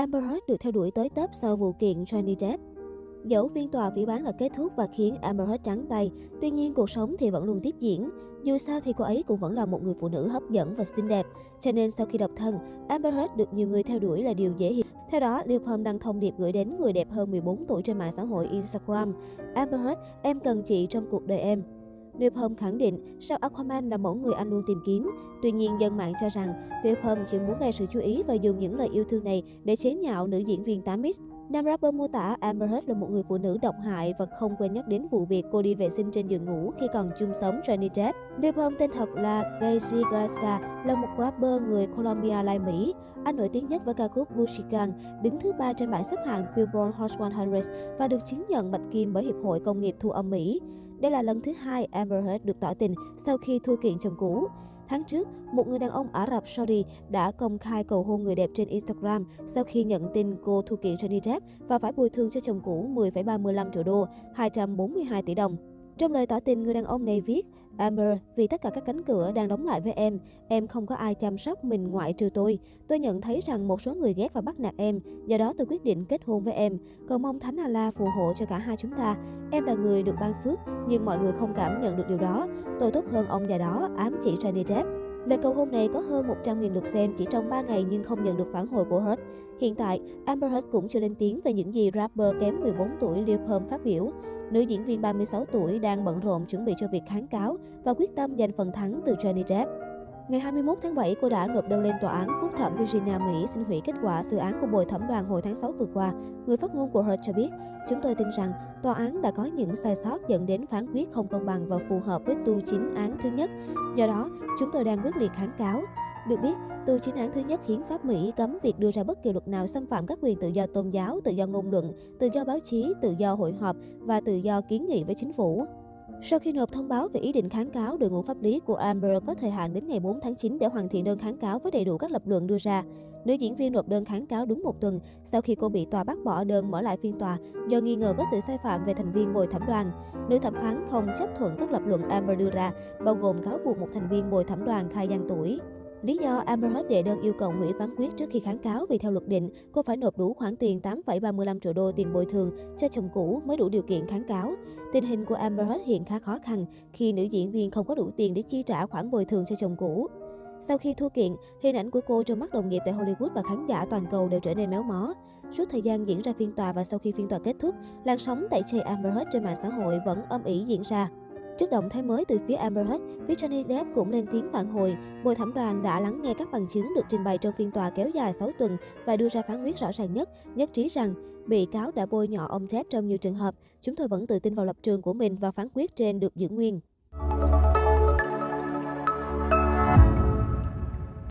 Amber Heard được theo đuổi tới tấp sau vụ kiện Johnny Depp. Dẫu phiên tòa phỉ bán là kết thúc và khiến Amber Heard trắng tay, tuy nhiên cuộc sống thì vẫn luôn tiếp diễn. Dù sao thì cô ấy cũng vẫn là một người phụ nữ hấp dẫn và xinh đẹp. Cho nên sau khi độc thân, Amber Heard được nhiều người theo đuổi là điều dễ hiểu. Theo đó, Lil Pump đăng thông điệp gửi đến người đẹp hơn 14 tuổi trên mạng xã hội Instagram. Amber Heard, em cần chị trong cuộc đời em. Lil khẳng định sao Aquaman là mẫu người anh luôn tìm kiếm. Tuy nhiên, dân mạng cho rằng Lil chỉ muốn gây sự chú ý và dùng những lời yêu thương này để chế nhạo nữ diễn viên 8X. Nam rapper mô tả Amber Heard là một người phụ nữ độc hại và không quên nhắc đến vụ việc cô đi vệ sinh trên giường ngủ khi còn chung sống Johnny Depp. Lil tên thật là Gacy Gracia, là một rapper người Colombia lai Mỹ. Anh nổi tiếng nhất với ca khúc Gucci Gang, đứng thứ ba trên bảng xếp hạng Billboard Hot 100 và được chứng nhận bạch kim bởi Hiệp hội Công nghiệp Thu âm Mỹ. Đây là lần thứ hai Amber Heard được tỏ tình sau khi thua kiện chồng cũ. Tháng trước, một người đàn ông Ả Rập Saudi đã công khai cầu hôn người đẹp trên Instagram sau khi nhận tin cô thua kiện Johnny Depp và phải bồi thường cho chồng cũ 10,35 triệu đô, 242 tỷ đồng. Trong lời tỏ tình, người đàn ông này viết, Amber, vì tất cả các cánh cửa đang đóng lại với em, em không có ai chăm sóc mình ngoại trừ tôi. Tôi nhận thấy rằng một số người ghét và bắt nạt em, do đó tôi quyết định kết hôn với em. Cầu mong Thánh Allah phù hộ cho cả hai chúng ta. Em là người được ban phước, nhưng mọi người không cảm nhận được điều đó. Tôi tốt hơn ông già đó, ám chỉ Johnny Depp. Lời cầu hôn này có hơn 100.000 lượt xem chỉ trong 3 ngày nhưng không nhận được phản hồi của Hurt. Hiện tại, Amber Heard cũng chưa lên tiếng về những gì rapper kém 14 tuổi Lil Pump phát biểu. Nữ diễn viên 36 tuổi đang bận rộn chuẩn bị cho việc kháng cáo và quyết tâm giành phần thắng từ Johnny Depp. Ngày 21 tháng 7, cô đã nộp đơn lên tòa án phúc thẩm Virginia, Mỹ xin hủy kết quả xử án của bồi thẩm đoàn hồi tháng 6 vừa qua. Người phát ngôn của Hurt cho biết, chúng tôi tin rằng tòa án đã có những sai sót dẫn đến phán quyết không công bằng và phù hợp với tu chính án thứ nhất. Do đó, chúng tôi đang quyết liệt kháng cáo. Được biết, tu chính án thứ nhất hiến pháp Mỹ cấm việc đưa ra bất kỳ luật nào xâm phạm các quyền tự do tôn giáo, tự do ngôn luận, tự do báo chí, tự do hội họp và tự do kiến nghị với chính phủ. Sau khi nộp thông báo về ý định kháng cáo, đội ngũ pháp lý của Amber có thời hạn đến ngày 4 tháng 9 để hoàn thiện đơn kháng cáo với đầy đủ các lập luận đưa ra. Nữ diễn viên nộp đơn kháng cáo đúng một tuần sau khi cô bị tòa bác bỏ đơn mở lại phiên tòa do nghi ngờ có sự sai phạm về thành viên bồi thẩm đoàn. Nữ thẩm phán không chấp thuận các lập luận Amber đưa ra, bao gồm cáo buộc một thành viên bồi thẩm đoàn khai gian tuổi. Lý do Amber Heard đệ đơn yêu cầu hủy phán quyết trước khi kháng cáo vì theo luật định, cô phải nộp đủ khoản tiền 8,35 triệu đô tiền bồi thường cho chồng cũ mới đủ điều kiện kháng cáo. Tình hình của Amber Heard hiện khá khó khăn khi nữ diễn viên không có đủ tiền để chi trả khoản bồi thường cho chồng cũ. Sau khi thua kiện, hình ảnh của cô trong mắt đồng nghiệp tại Hollywood và khán giả toàn cầu đều trở nên méo mó. Suốt thời gian diễn ra phiên tòa và sau khi phiên tòa kết thúc, làn sóng tẩy chay Amber Heard trên mạng xã hội vẫn âm ỉ diễn ra. Trước động thái mới từ phía Amber Heard, phía Johnny Depp cũng lên tiếng phản hồi. Bồi thẩm đoàn đã lắng nghe các bằng chứng được trình bày trong phiên tòa kéo dài 6 tuần và đưa ra phán quyết rõ ràng nhất, nhất trí rằng bị cáo đã bôi nhọ ông Depp trong nhiều trường hợp. Chúng tôi vẫn tự tin vào lập trường của mình và phán quyết trên được giữ nguyên.